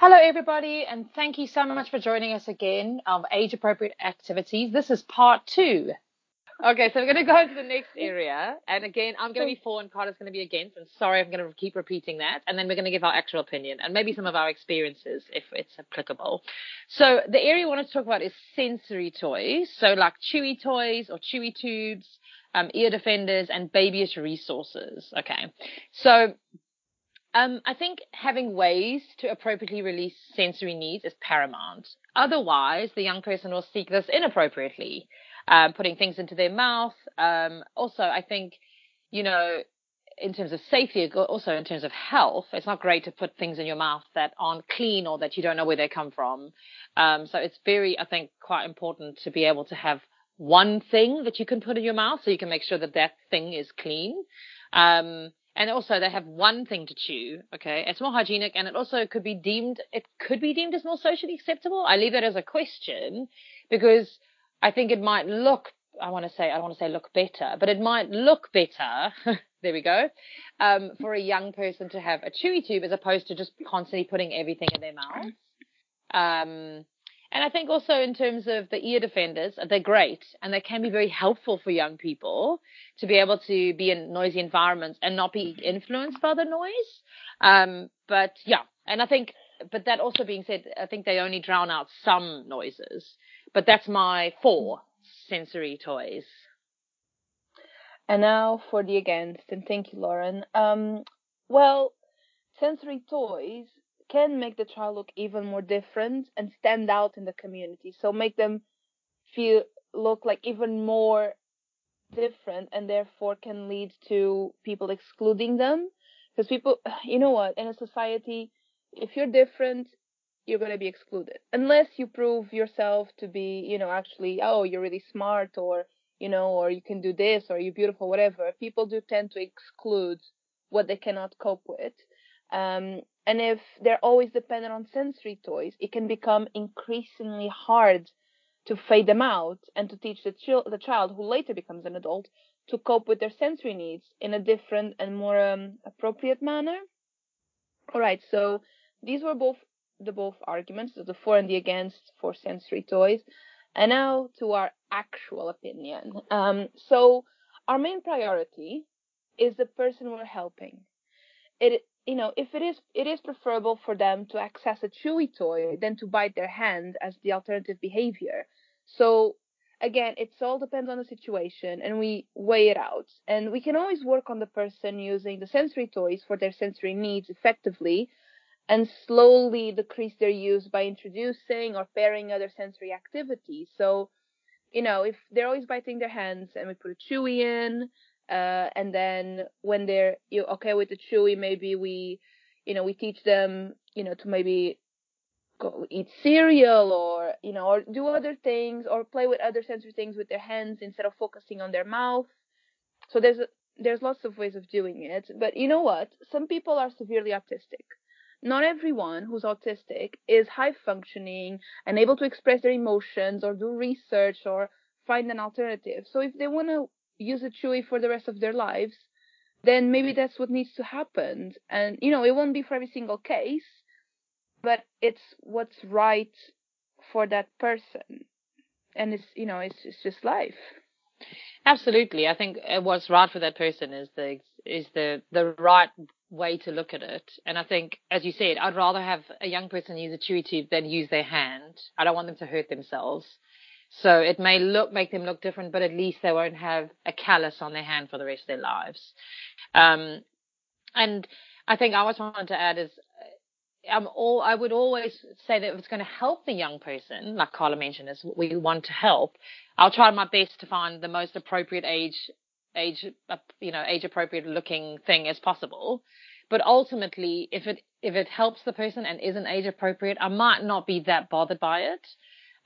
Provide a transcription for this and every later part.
Hello, everybody, and thank you so much for joining us again of Age Appropriate Activities. This is part two. Okay, so we're going to go to the next area. And again, I'm going to be for and Carla's going to be against. And sorry, I'm going to keep repeating that. And then we're going to give our actual opinion and maybe some of our experiences if it's applicable. So the area we want to talk about is sensory toys. So like chewy toys or chewy tubes, um, ear defenders and babyish resources. Okay. So um, I think having ways to appropriately release sensory needs is paramount. Otherwise, the young person will seek this inappropriately, um, putting things into their mouth. Um, also, I think, you know, in terms of safety, also in terms of health, it's not great to put things in your mouth that aren't clean or that you don't know where they come from. Um, so it's very, I think, quite important to be able to have one thing that you can put in your mouth so you can make sure that that thing is clean. Um, and also they have one thing to chew. Okay, it's more hygienic, and it also could be deemed it could be deemed as more socially acceptable. I leave that as a question because I think it might look. I want to say I don't want to say look better, but it might look better. there we go. Um, for a young person to have a chewy tube as opposed to just constantly putting everything in their mouth. Um, and I think also in terms of the ear defenders, they're great and they can be very helpful for young people to be able to be in noisy environments and not be influenced by the noise. Um, but yeah, and I think, but that also being said, I think they only drown out some noises. But that's my four sensory toys. And now for the against, and thank you, Lauren. Um, well, sensory toys can make the child look even more different and stand out in the community. So make them feel look like even more different and therefore can lead to people excluding them. Because people you know what? In a society if you're different you're going to be excluded. Unless you prove yourself to be you know actually oh you're really smart or you know or you can do this or you're beautiful whatever. People do tend to exclude what they cannot cope with. Um, and if they're always dependent on sensory toys, it can become increasingly hard to fade them out and to teach the, the child who later becomes an adult to cope with their sensory needs in a different and more um, appropriate manner. All right, so these were both the both arguments, the for and the against for sensory toys. And now to our actual opinion. Um, so our main priority is the person we're helping. It you know, if it is it is preferable for them to access a chewy toy than to bite their hand as the alternative behavior. So again, it all depends on the situation and we weigh it out. And we can always work on the person using the sensory toys for their sensory needs effectively and slowly decrease their use by introducing or pairing other sensory activities. So, you know, if they're always biting their hands and we put a chewy in, uh, and then when they're you okay with the chewy, maybe we, you know, we teach them, you know, to maybe go eat cereal or you know, or do other things or play with other sensory things with their hands instead of focusing on their mouth. So there's there's lots of ways of doing it. But you know what? Some people are severely autistic. Not everyone who's autistic is high functioning and able to express their emotions or do research or find an alternative. So if they want to use a chewy for the rest of their lives, then maybe that's what needs to happen. And you know, it won't be for every single case, but it's what's right for that person. And it's you know, it's it's just life. Absolutely, I think uh, what's right for that person is the is the the right way to look at it. And I think, as you said, I'd rather have a young person use a chewy tube than use their hand. I don't want them to hurt themselves. So it may look make them look different, but at least they won't have a callus on their hand for the rest of their lives. Um, and I think I was wanted to add is uh, I'm all I would always say that if it's going to help the young person, like Carla mentioned, is we want to help. I'll try my best to find the most appropriate age age you know age appropriate looking thing as possible. But ultimately, if it if it helps the person and isn't age appropriate, I might not be that bothered by it.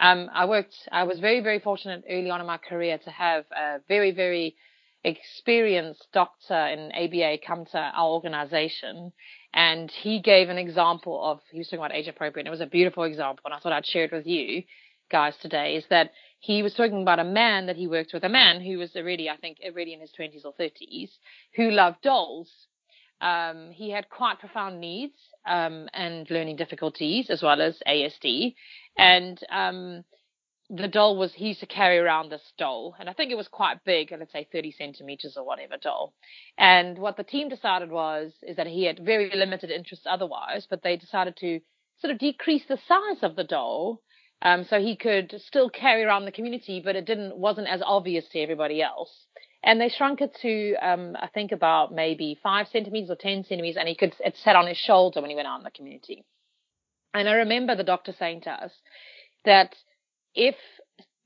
Um, I worked, I was very, very fortunate early on in my career to have a very, very experienced doctor in ABA come to our organization. And he gave an example of, he was talking about age appropriate. And it was a beautiful example. And I thought I'd share it with you guys today is that he was talking about a man that he worked with, a man who was already, I think, already in his 20s or 30s, who loved dolls. Um, he had quite profound needs um, and learning difficulties as well as ASD. And um, the doll was, he used to carry around this doll, and I think it was quite big, let's say 30 centimeters or whatever doll. And what the team decided was, is that he had very limited interests otherwise, but they decided to sort of decrease the size of the doll um, so he could still carry around the community, but it didn't wasn't as obvious to everybody else. And they shrunk it to um, I think about maybe five centimeters or ten centimeters, and he could it sat on his shoulder when he went out in the community. And I remember the doctor saying to us that if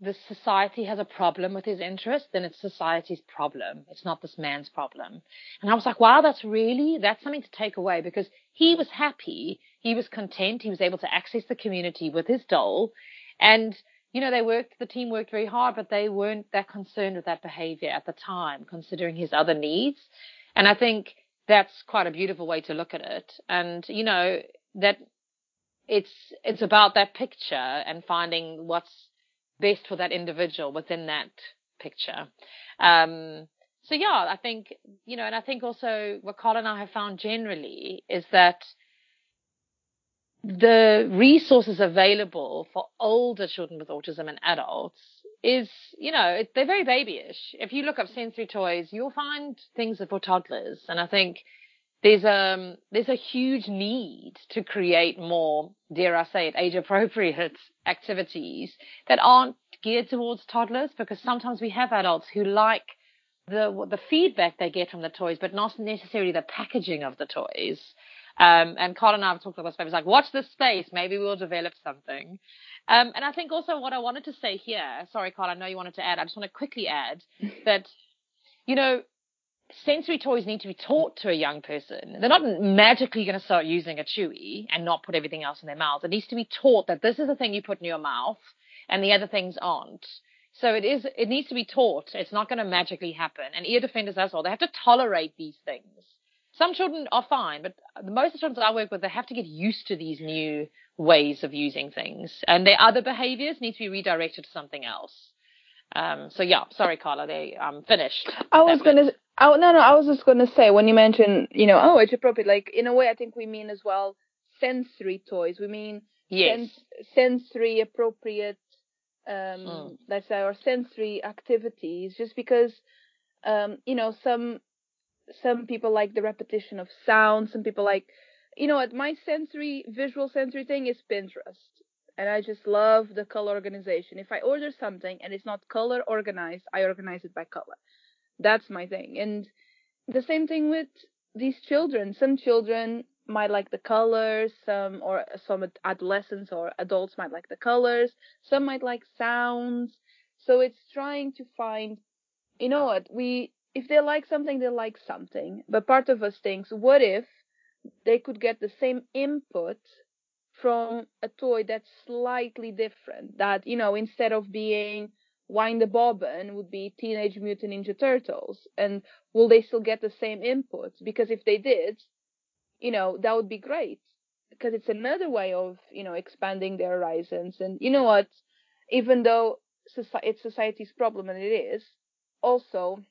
the society has a problem with his interest, then it's society's problem. It's not this man's problem. And I was like, wow, that's really, that's something to take away because he was happy. He was content. He was able to access the community with his doll. And, you know, they worked, the team worked very hard, but they weren't that concerned with that behavior at the time, considering his other needs. And I think that's quite a beautiful way to look at it. And, you know, that it's, it's about that picture and finding what's, best for that individual within that picture. Um, so yeah, I think, you know, and I think also what Carl and I have found generally is that the resources available for older children with autism and adults is, you know, they're very babyish. If you look up sensory toys, you'll find things for toddlers. And I think there's a, um, there's a huge need to create more, dare I say it, age appropriate activities that aren't geared towards toddlers because sometimes we have adults who like the the feedback they get from the toys, but not necessarily the packaging of the toys. Um, and Carl and I have talked about this. It's like, watch this space. Maybe we'll develop something. Um, and I think also what I wanted to say here. Sorry, Carl. I know you wanted to add. I just want to quickly add that, you know, sensory toys need to be taught to a young person. They're not magically going to start using a chewy and not put everything else in their mouth. It needs to be taught that this is the thing you put in your mouth and the other things aren't. So it is, it needs to be taught. It's not going to magically happen. And ear defenders as well, they have to tolerate these things. Some children are fine, but most of the children that I work with, they have to get used to these new ways of using things. And their other behaviors need to be redirected to something else. Um, so yeah, sorry, Carla, they um finished. I was gonna, oh no, no, I was just gonna say when you mentioned, you know, oh, it's appropriate. Like in a way, I think we mean as well sensory toys. We mean yes. Sens- sensory appropriate um, mm. let's say, or sensory activities, just because, um, you know, some some people like the repetition of sound. Some people like, you know, what my sensory, visual sensory thing is Pinterest, and I just love the color organization. If I order something and it's not color organized, I organize it by color. That's my thing. And the same thing with these children. Some children might like the colors, some or some adolescents or adults might like the colors, some might like sounds. So it's trying to find, you know what, we, if they like something, they like something. But part of us thinks, what if they could get the same input from a toy that's slightly different? That, you know, instead of being Wind the Bobbin would be Teenage Mutant Ninja Turtles. And will they still get the same input? Because if they did, you know, that would be great because it's another way of, you know, expanding their horizons. And you know what? Even though it's society's problem, and it is, also,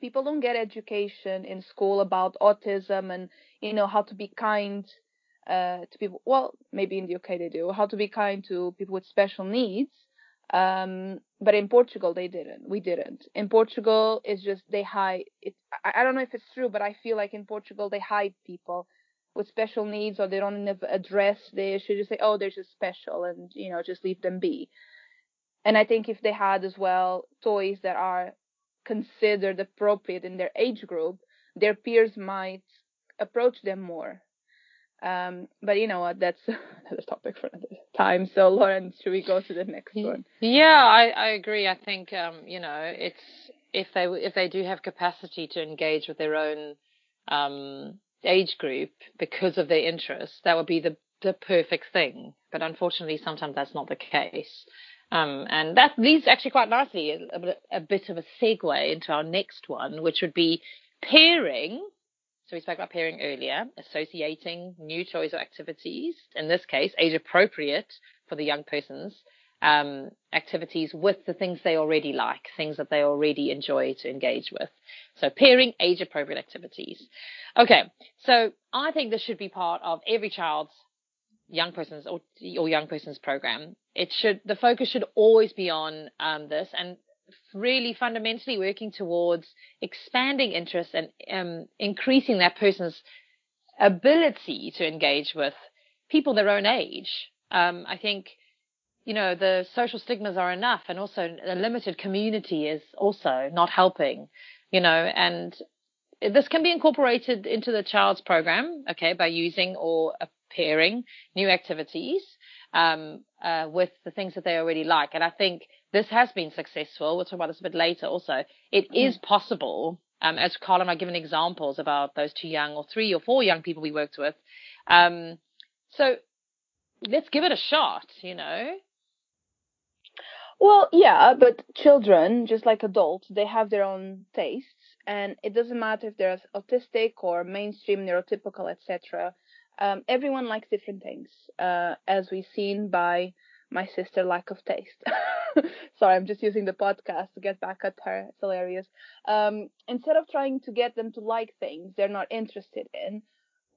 people don't get education in school about autism and, you know, how to be kind uh, to people. Well, maybe in the UK they do, how to be kind to people with special needs. Um, but in Portugal they didn't. We didn't. In Portugal, it's just they hide. It. I, I don't know if it's true, but I feel like in Portugal they hide people with special needs, or they don't address the issue. Just say, oh, they're just special, and you know, just leave them be. And I think if they had as well toys that are considered appropriate in their age group, their peers might approach them more um, but you know what? That's another topic for another time. So, Lauren, should we go to the next one? Yeah, I, I agree. I think um, you know it's if they if they do have capacity to engage with their own um, age group because of their interests, that would be the the perfect thing. But unfortunately, sometimes that's not the case. Um, and that leads actually quite nicely a, a, bit of a segue into our next one, which would be pairing so we spoke about pairing earlier, associating new toys or activities, in this case, age appropriate for the young persons, um, activities with the things they already like, things that they already enjoy to engage with. So pairing age appropriate activities. Okay, so I think this should be part of every child's young person's or, or young person's program. It should the focus should always be on um, this and really fundamentally working towards expanding interest and um, increasing that person's ability to engage with people their own age. Um, I think you know, the social stigmas are enough and also a limited community is also not helping, you know, and this can be incorporated into the child's program, okay, by using or pairing new activities um, uh, with the things that they already like. And I think this has been successful. We'll talk about this a bit later also. It mm. is possible, um, as Carla and I have given examples about those two young or three or four young people we worked with. Um, so let's give it a shot, you know. Well, yeah, but children, just like adults, they have their own tastes, and it doesn't matter if they're autistic or mainstream, neurotypical, etc. Um, everyone likes different things, uh, as we've seen by my sister lack of taste. Sorry, I'm just using the podcast to get back at her. It's hilarious. Um, instead of trying to get them to like things they're not interested in,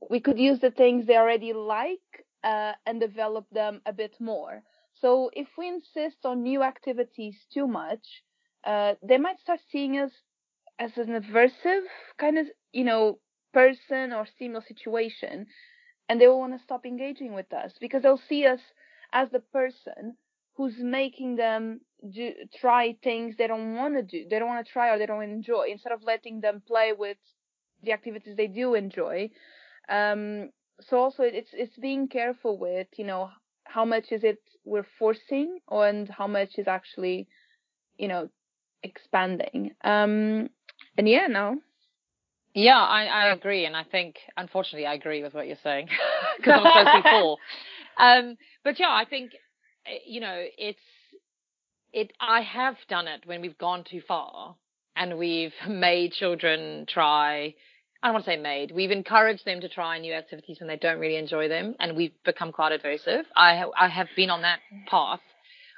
we could use the things they already like uh, and develop them a bit more. So if we insist on new activities too much, uh, they might start seeing us as an aversive kind of, you know, person or similar situation, and they will want to stop engaging with us because they'll see us as the person who's making them do, try things they don't want to do, they don't want to try or they don't enjoy, instead of letting them play with the activities they do enjoy. Um, so also it's it's being careful with you know how much is it we're forcing and how much is actually, you know, expanding. Um, and yeah, no. Yeah, I, I agree, and I think unfortunately I agree with what you're saying because I'm supposed to be four. Um, but yeah, I think eh, you know it's it. I have done it when we've gone too far and we've made children try I don't want to say made. We've encouraged them to try new activities when they don't really enjoy them, and we've become quite aversive. I ha- I have been on that path.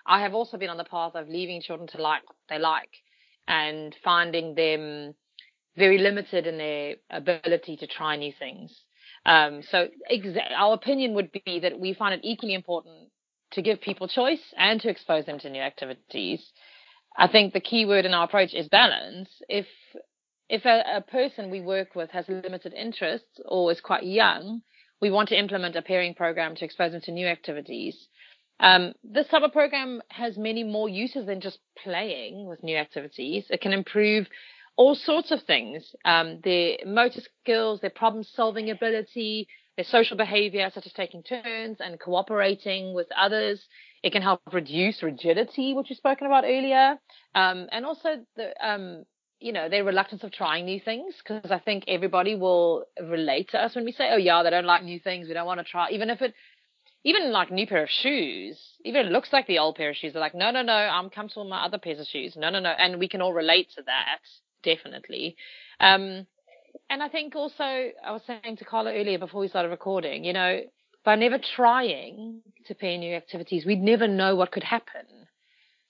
I have also been on the path of leaving children to like what they like, and finding them very limited in their ability to try new things. Um, so exa- our opinion would be that we find it equally important to give people choice and to expose them to new activities. I think the key word in our approach is balance. If if a, a person we work with has limited interests or is quite young, we want to implement a pairing program to expose them to new activities. Um, this type of program has many more uses than just playing with new activities. It can improve all sorts of things, um, their motor skills, their problem solving ability, their social behavior, such as taking turns and cooperating with others. It can help reduce rigidity, which we've spoken about earlier, um, and also the um, you know, their reluctance of trying new things because I think everybody will relate to us when we say, oh yeah, they don't like new things. We don't want to try, even if it, even like new pair of shoes, even it looks like the old pair of shoes. They're like, no, no, no, I'm comfortable with my other pairs of shoes. No, no, no. And we can all relate to that. Definitely. Um, and I think also I was saying to Carla earlier before we started recording, you know, by never trying to pair new activities, we'd never know what could happen.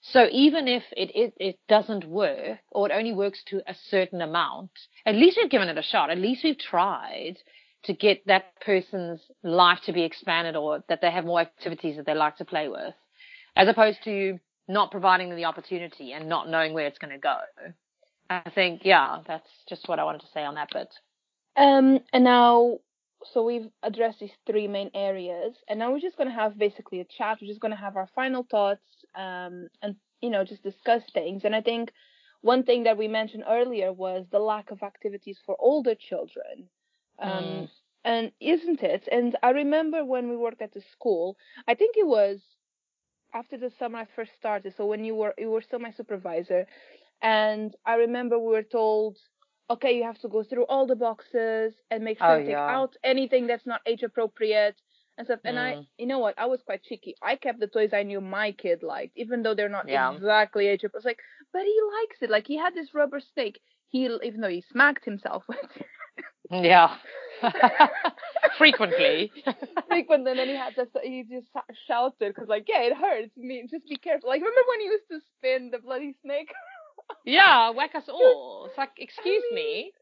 So even if it, it, it doesn't work or it only works to a certain amount, at least we've given it a shot. At least we've tried to get that person's life to be expanded or that they have more activities that they like to play with, as opposed to not providing them the opportunity and not knowing where it's going to go. I think, yeah, that's just what I wanted to say on that bit. Um, and now, so we've addressed these three main areas, and now we're just going to have basically a chat. We're just going to have our final thoughts um, and you know just discuss things. And I think one thing that we mentioned earlier was the lack of activities for older children. Um, mm. And isn't it? And I remember when we worked at the school, I think it was after the summer I first started. So when you were you were still my supervisor, and I remember we were told, okay, you have to go through all the boxes and make sure oh, to take yeah. out anything that's not age appropriate and stuff. And I, mm. you know what? I was quite cheeky. I kept the toys I knew my kid liked, even though they're not yeah. exactly age appropriate. Like, but he likes it. Like he had this rubber snake. He, even though he smacked himself with. yeah. Frequently. Frequently, and then he had to he just shouted because like yeah it hurts me just be careful like remember when he used to spin the bloody snake yeah whack us all. It's like excuse I mean, me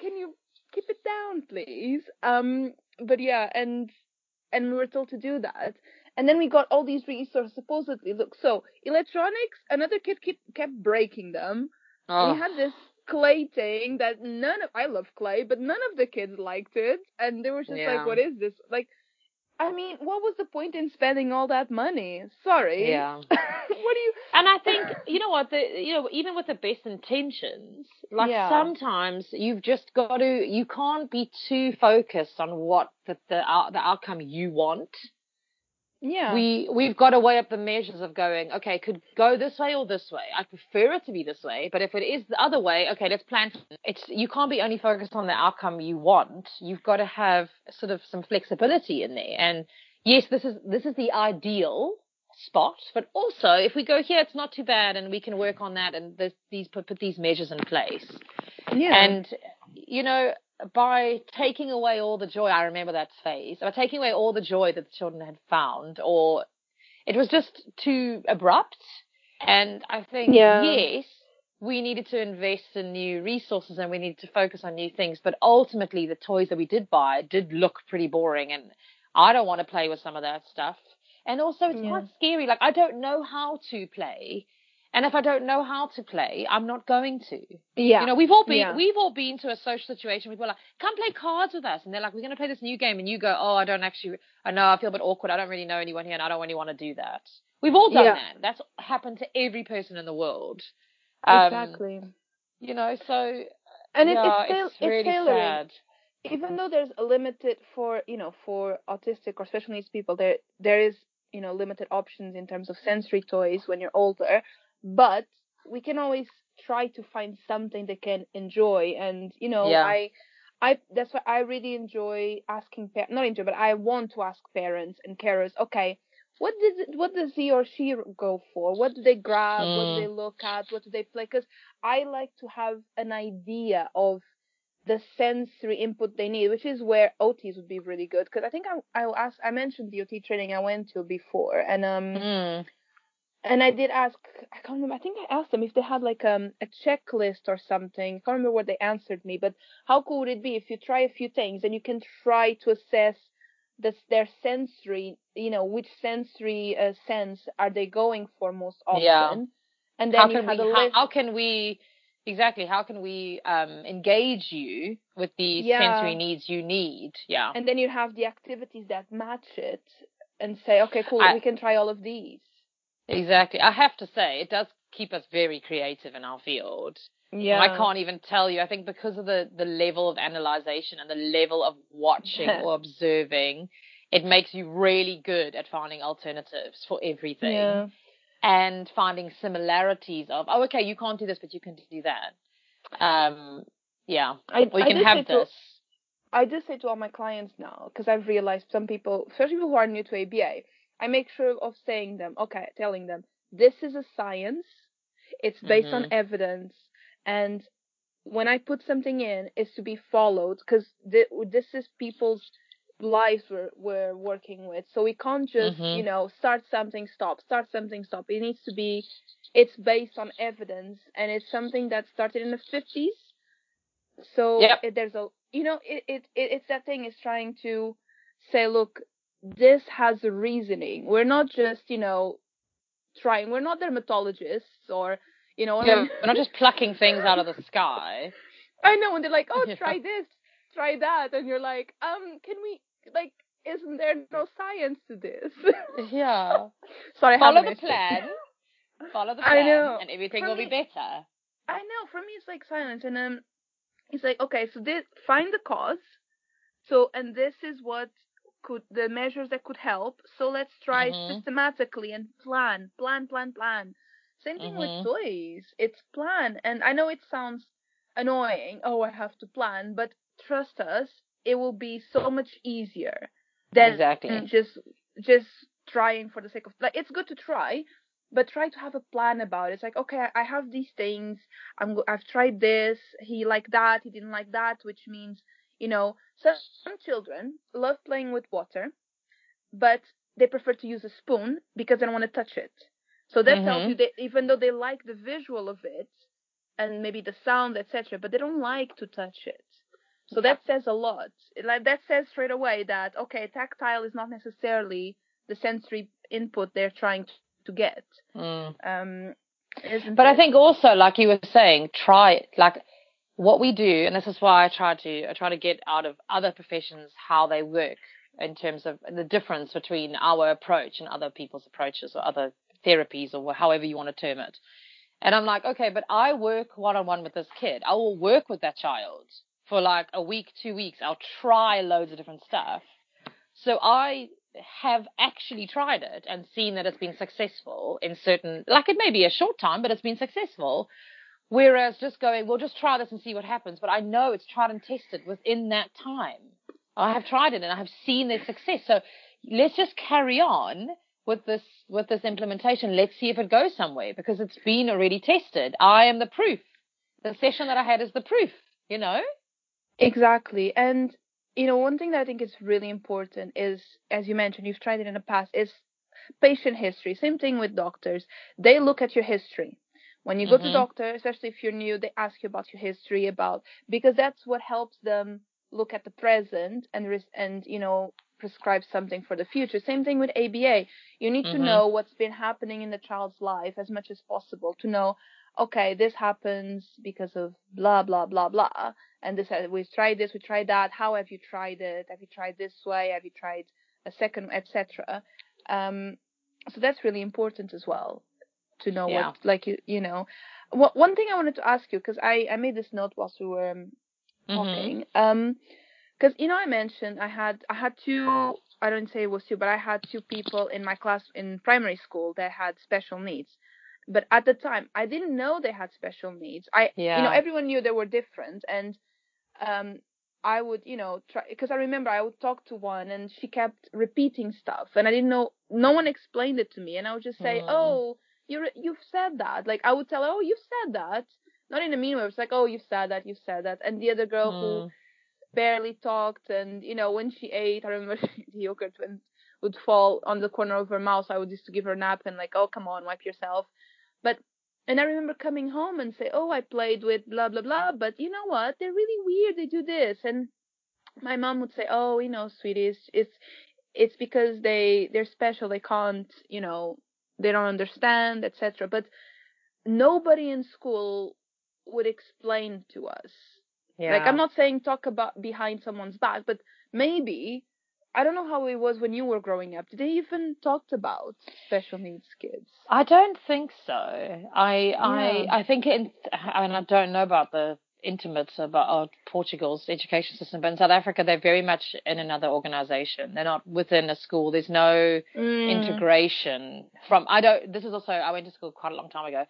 can you keep it down please? Um but yeah and and we were told to do that. And then we got all these resources supposedly. Look so electronics another kid kept, kept breaking them. Oh. we had this clay thing that none of I love clay, but none of the kids liked it, and they were just Yeah. like, "What is this?" Like, I mean, what was the point in spending all that money? Sorry. yeah what do you? And I think you know what the you know even with the best intentions, like Yeah. sometimes you've just got to you can't be too focused on what the the, out- the outcome you want. Yeah. We we've got to weigh up the measures of going. Okay, could go this way or this way. I prefer it to be this way, but if it is the other way, okay, let's plan. It's you can't be only focused on the outcome you want. You've got to have sort of some flexibility in there. And yes, this is this is the ideal spot, but also if we go here, it's not too bad, and we can work on that and this, these put, put these measures in place. yeah. And you know, by taking away all the joy, I remember that phase. By taking away all the joy that the children had found, or it was just too abrupt. And I think Yeah. yes, we needed to invest in new resources and we needed to focus on new things. But ultimately, the toys that we did buy did look pretty boring, and I don't want to play with some of that stuff. And also, it's Yeah. quite scary. Like I don't know how to play. And if I don't know how to play, I'm not going to. yeah. You know, we've all been Yeah. we've all been to a social situation where people are like, come play cards with us, and they're like, we're going to play this new game, and you go, oh, I don't actually, I know, I feel a bit awkward. I don't really know anyone here, and I don't really want to do that. We've all done Yeah. that. That's happened to every person in the world. Um, exactly. You know, so And it, yeah, it's, tail- it's really tailoring. sad. even though there's a limited for you know for autistic or special needs people there there is you know limited options in terms of sensory toys when you're older but we can always try to find something they can enjoy and you know Yeah. i i that's why i really enjoy asking not enjoy but i want to ask parents and carers okay what does it, what does he or she go for what do they grab what do Mm. they look at what do they play because i like to have an idea of the sensory input they need, which is where OTs would be really good. Because I think I I asked I mentioned the OT training I went to before, and um Mm. And I did ask I can't remember I think I asked them if they had like um a checklist or something. I can't remember what they answered me, but how cool would it be if you try a few things and you can try to assess this their sensory, you know, which sensory uh, sense are they going for most often? Yeah. And then How you can we? a How, how can we? Exactly. How can we um, engage you with the Yeah. sensory needs you need? Yeah. and then you have the activities that match it and say, okay, cool, I- we can try all of these. Exactly. I have to say, it does keep us very creative in our field. Yeah. I can't even tell you. I think because of the, the level of analyzation and the level of watching or observing, it makes you really good at finding alternatives for everything Yeah. and finding similarities of, oh, okay, you can't do this, but you can do that. Um, yeah. I, Or you I can have say to- this. I do say to all my clients now, because I've realized some people, especially people who are new to ABA, I make sure of saying them, okay, telling them, this is a science, it's based on Mhm. evidence, and when I put something in, it's to be followed, because th- this is people's lives we're, we're working with. So we can't just, Mhm. you know, start something, stop, start something, stop. It needs to be, it's based on evidence, and it's something that started in the 50s. So Yep. it, there's a, you know, it, it, it it's that thing is trying to say, look, this has a reasoning. We're not just, you know, trying. We're not dermatologists or, you know, Yeah, we're not just plucking things out of the sky. I know, and they're like, oh, try this, try that, and you're like, um, can we, like, isn't there no science to this? Yeah. Sorry, Follow the plan. Follow the plan, I know. and everything For will be better. I know. For me, it's like silence, and um, it's like okay, so this find the cause. So and this is what could the measures that could help. So let's try Mhm. systematically and plan, plan, plan, plan. Same thing Mhm. with toys. It's plan, and I know it sounds annoying. Oh, I have to plan, but trust us, it will be so much easier than Exactly. just just trying for the sake of like it's good to try but try to have a plan about it it's like okay i, have these things i'm go- i've tried this he liked that he didn't like that which means You know, some, some children love playing with water, but they prefer to use a spoon because they don't want to touch it. So that mm-hmm. tells you that even though they like the visual of it and maybe the sound, etc., but they don't like to touch it. So that says a lot. Like that says straight away that okay, tactile is not necessarily the sensory input they're trying to get. Mm. Um, but it? I think also, like you were saying, try. Like what we do, and this is why I try to I try to get out of other professions how they work in terms of the difference between our approach and other people's approaches or other therapies or however you want to term it. And I'm like, okay, but I work one on one with this kid. I will work with that child for like a week, two weeks. I'll try loads of different stuff. So I have actually tried it and seen that it's been successful in certain, like it may be a short time, but it's been successful. Whereas just going, well, just try this and see what happens. But I know it's tried and tested within that time. I have tried it and I have seen their success. So let's just carry on with this with this implementation. Let's see if it goes somewhere because it's been already tested. I am the proof. The session that I had is the proof. You know. Exactly, and you know one thing that I think is really important is, as you mentioned, you've tried it in the past, is patient history. Same thing with doctors. They look at your history. When you go mm-hmm. to doctor, especially if you're new, they ask you about your history, about because that's what helps them look at the present and and you know prescribe something for the future. Same thing with ABA. You need mm-hmm. to know what's been happening in the child's life as much as possible to know, okay, this happens because of blah blah blah blah, and this we tried this, we tried that. How have you tried it? Have you tried this way? Have you tried a second, etc. Um, so that's really important as well to know yeah. what, like you, you know. What, one thing I wanted to ask you because I I made this note whilst we were um, talking. Mm-hmm. Um, because you know I mentioned I had I had two I don't say it was two, but I had two people in my class in primary school that had special needs. But at the time, I didn't know they had special needs. I yeah. you know everyone knew they were different, and um I would you know try because I remember I would talk to one and she kept repeating stuff, and I didn't know no one explained it to me, and I would just say, mm. oh you you've said that. Like I would tell her, oh you've said that not in a mean way. It's like, oh, you said that, you said that. And the other girl mm. who barely talked, and you know, when she ate, I remember the yogurt would, would fall on the corner of her mouth. So I would just give her a nap and like, oh, come on, wipe yourself. But and I remember coming home and say, oh, I played with blah blah blah. But you know what? They're really weird. They do this, and my mom would say, oh, you know, sweetie, it's it's, it's because they they're special. They can't, you know, they don't understand, etc. But nobody in school would explain to us. Yeah. Like I'm not saying talk about behind someone's back, but maybe I don't know how it was when you were growing up. Did they even talked about special needs kids? I don't think so. I yeah. I I think in mean I don't know about the intimates about Portugal's education system, but in South Africa they're very much in another organization. They're not within a school. There's no mm. integration from. I don't. This is also I went to school quite a long time ago,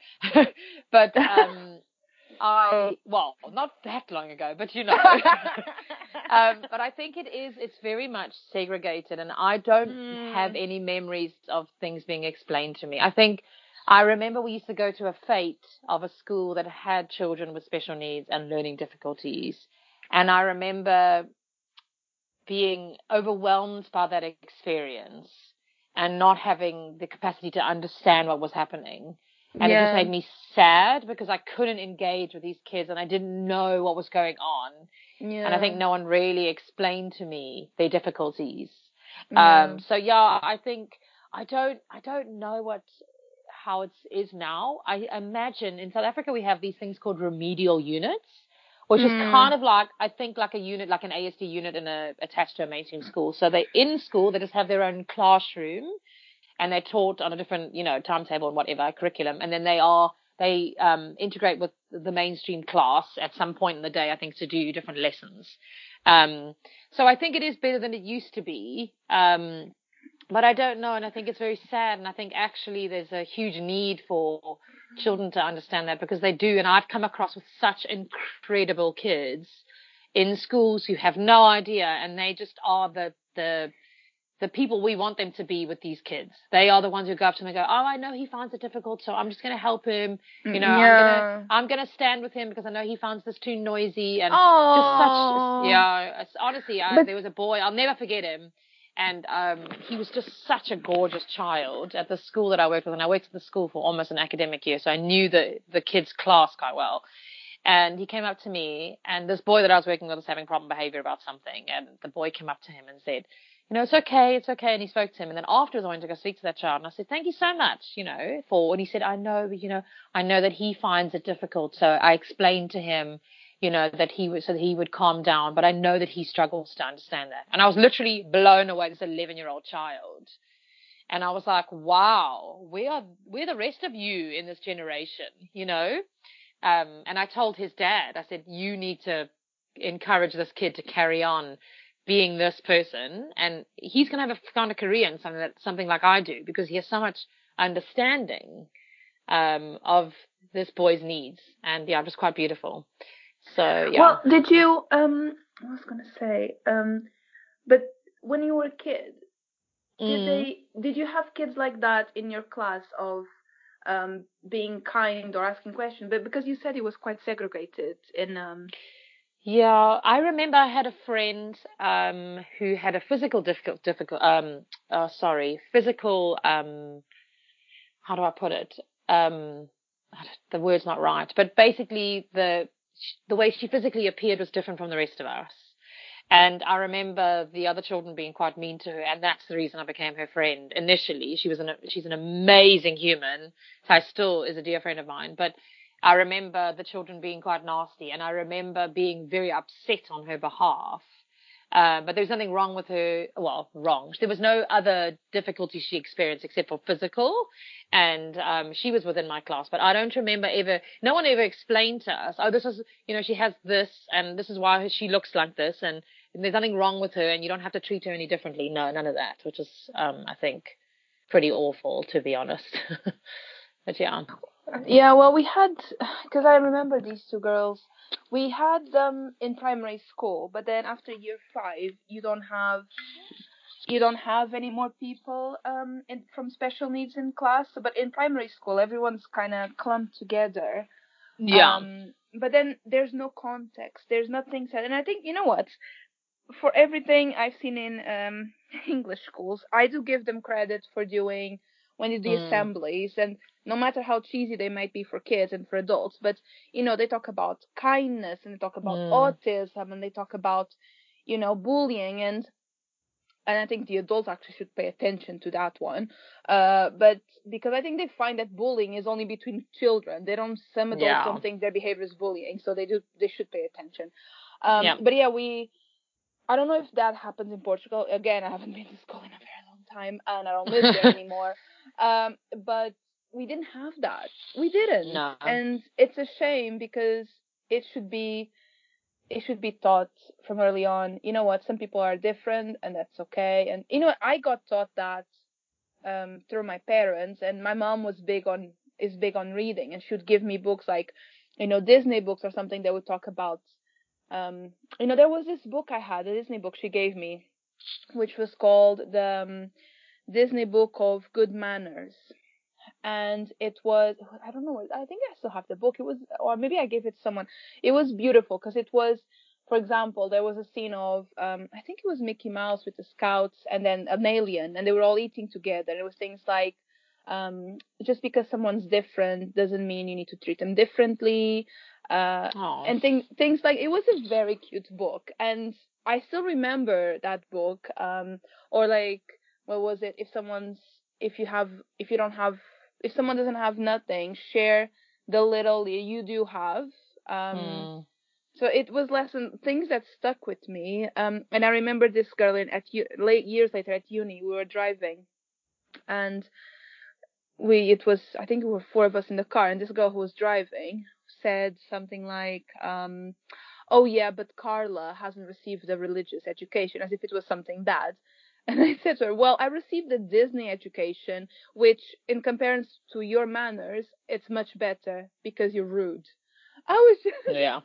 but um, I well, not that long ago, but you know. um, but I think it is. It's very much segregated, and I don't mm. have any memories of things being explained to me. I think I remember we used to go to a fete of a school that had children with special needs and learning difficulties, and I remember being overwhelmed by that experience and not having the capacity to understand what was happening and yeah. it just made me sad because I couldn't engage with these kids and I didn't know what was going on. Yeah. And I think no one really explained to me their difficulties. Yeah. Um, so yeah, I think I don't, I don't know what, how it is now. I imagine in South Africa we have these things called remedial units, which mm. is kind of like, I think like a unit, like an ASD unit in a, attached to a mainstream school. So they're in school, they just have their own classroom and they're taught on a different, you know, timetable and whatever curriculum, and then they are they um, integrate with the mainstream class at some point in the day, I think, to do different lessons. Um, so I think it is better than it used to be. Um, but I don't know, and I think it's very sad, and I think actually there's a huge need for children to understand that because they do, and I've come across with such incredible kids in schools who have no idea, and they just are the the the people we want them to be with these kids. They are the ones who go up to them and go, "Oh, I know he finds it difficult, so I'm just going to help him. You know, Yeah. I'm gonna mm, I'm gonna stand with him because I know he finds this too noisy and Oh, just such yeah. It's, honestly, I, there was a boy I'll never forget him, and um, he was just such a gorgeous child at the school that I worked with, and I worked at the school for almost an academic year, so I knew the the kids' class quite well. And he came up to me, and this boy that I was working with was having problem behavior about something, and the boy came up to him and said, you know, it's okay, it's okay. And he spoke to him. And then afterwards, I went to go speak to that child. And I said, thank you so much, you know, for, and he said, I know, but, you know, I know that he finds it difficult. So I explained to him, you know, that he was, so that he would calm down. But I know that he struggles to understand that. And I was literally blown away, this 11 year old child. And I was like, wow, we are, we're the rest of you in this generation, you know? Um, and I told his dad, I said, you need to encourage this kid to carry on being this person and he's going to have a kind of career in something that something like I do because he has so much understanding um, of this boy's needs and yeah it was quite beautiful so yeah Well, did you um I was gonna say, um but when you were a kid, did Mm. they did you have kids like that in your class of um being kind or asking questions? But because you said it was quite segregated in um Yeah, I remember I had a friend um who had a physical difficult difficult um uh sorry, physical um how do I put it? Um the word's not right, but basically the the way she physically appeared was different from the rest of us. And I remember the other children being quite mean to her, and that's the reason I became her friend. Initially, she was an she's an amazing human. So still is a dear friend of mine, but I remember the children being quite nasty, and I remember being very upset on her behalf. Uh, but there was nothing wrong with her. Well, wrong. There was no other difficulty she experienced except for physical, and um, she was within my class. But I don't remember ever. No one ever explained to us. Oh, this is you know she has this, and this is why she looks like this, and there's nothing wrong with her, and you don't have to treat her any differently. No, none of that, which is um, I think pretty awful to be honest. but yeah. Yeah, well, we had because I remember these two girls. We had them in primary school, but then after year five, you don't have you don't have any more people um in, from special needs in class. But in primary school, everyone's kind of clumped together. Um, but then there's no context. There's nothing said, and I think you know what. For everything I've seen in um, English schools, I do give them credit for doing when you do Mm. assemblies and no matter how cheesy they might be for kids and for adults, but you know, they talk about kindness and they talk about Mm. autism and they talk about, you know, bullying and and I think the adults actually should pay attention to that one. Uh, but because I think they find that bullying is only between children. They don't some adults Yeah. don't think their behavior is bullying, so they do they should pay attention. Um Yeah. but yeah, we I don't know if that happens in Portugal. Again, I haven't been to school in a very long time and I don't live there anymore. Um, but we didn't have that. We didn't. No. And it's a shame because it should be it should be taught from early on. You know what? Some people are different and that's okay. And you know, I got taught that um through my parents and my mom was big on is big on reading and she would give me books like you know Disney books or something that would talk about um you know there was this book I had, a Disney book she gave me which was called the um, Disney book of good manners. And it was, I don't know, I think I still have the book. It was, or maybe I gave it to someone. It was beautiful because it was, for example, there was a scene of, um, I think it was Mickey Mouse with the scouts and then an alien, and they were all eating together. It was things like, um, just because someone's different doesn't mean you need to treat them differently. Uh, and things things like it was a very cute book and i still remember that book um or like what was it if someone's if you have if you don't have if someone doesn't have nothing share the little you do have. Um Mm. so it was lesson things that stuck with me. Um and i remember this girl in at u- late years later at uni we were driving. And we it was i think there were four of us in the car and this girl who was driving said something like um oh yeah but carla hasn't received a religious education as if it was something bad and i said to her well i received a disney education which in comparison to your manners it's much better because you're rude i was just Yeah.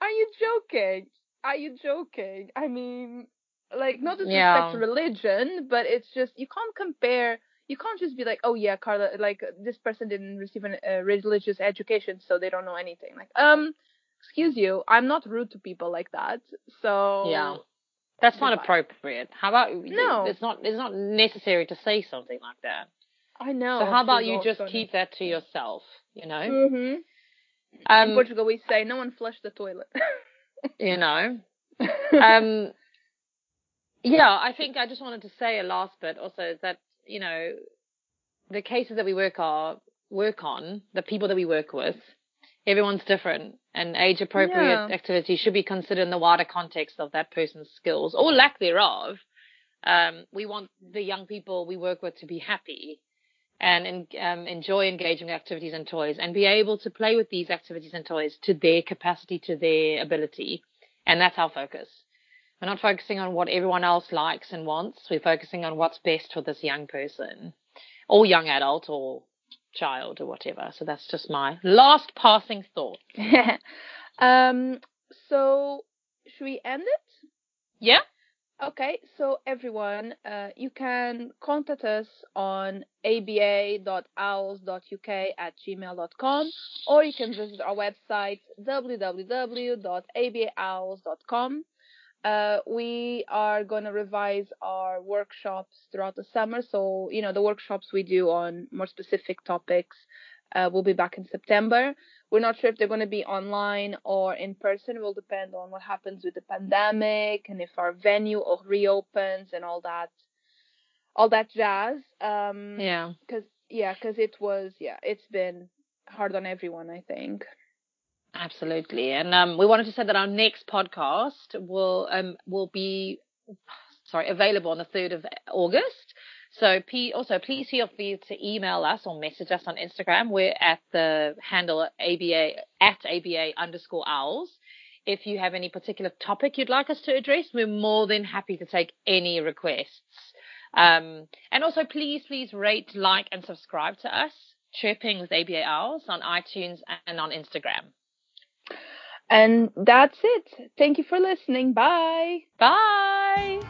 are you joking are you joking i mean Like not disrespect Yeah. to religion, but it's just you can't compare. You can't just be like, oh yeah, Carla, like this person didn't receive a uh, religious education, so they don't know anything. Like, um, excuse you, I'm not rude to people like that. So Yeah. That's not appropriate. How about No. It's not. It's not necessary to say something like that. I know. so how about you just keep that to yourself? You know. In Um. Portugal, we say no one flushed the toilet. You know. um yeah i think i just wanted to say a last bit also is that you know the cases that we work are work on the people that we work with everyone's different and age appropriate Yeah. activities should be considered in the wider context of that person's skills or lack thereof um we want the young people we work with to be happy and um, enjoy engaging activities and toys and be able to play with these activities and toys to their capacity to their ability and that's our focus we're not focusing on what everyone else likes and wants. We're focusing on what's best for this young person or young adult or child or whatever. So that's just my last passing thought. um. So should we end it? Yeah? Okay, so everyone, uh, you can contact us on aba.owls.uk at gmail.com or you can visit our website www.abaowls.com. Uh, we are going to revise our workshops throughout the summer. So, you know, the workshops we do on more specific topics uh, will be back in September. We're not sure if they're going to be online or in person. It will depend on what happens with the pandemic and if our venue reopens and all that, all that jazz. Um, Yeah. Cause yeah, cause it was yeah, it's been hard on everyone. I think. Absolutely. And um, we wanted to say that our next podcast will um, will be sorry available on the third of August. So P, also please feel free to email us or message us on Instagram. We're at the handle ABA at ABA underscore owls. If you have any particular topic you'd like us to address, we're more than happy to take any requests. Um, and also please, please rate, like, and subscribe to us, Chirping with ABA Owls on iTunes and on Instagram. And that's it. Thank you for listening. Bye. Bye.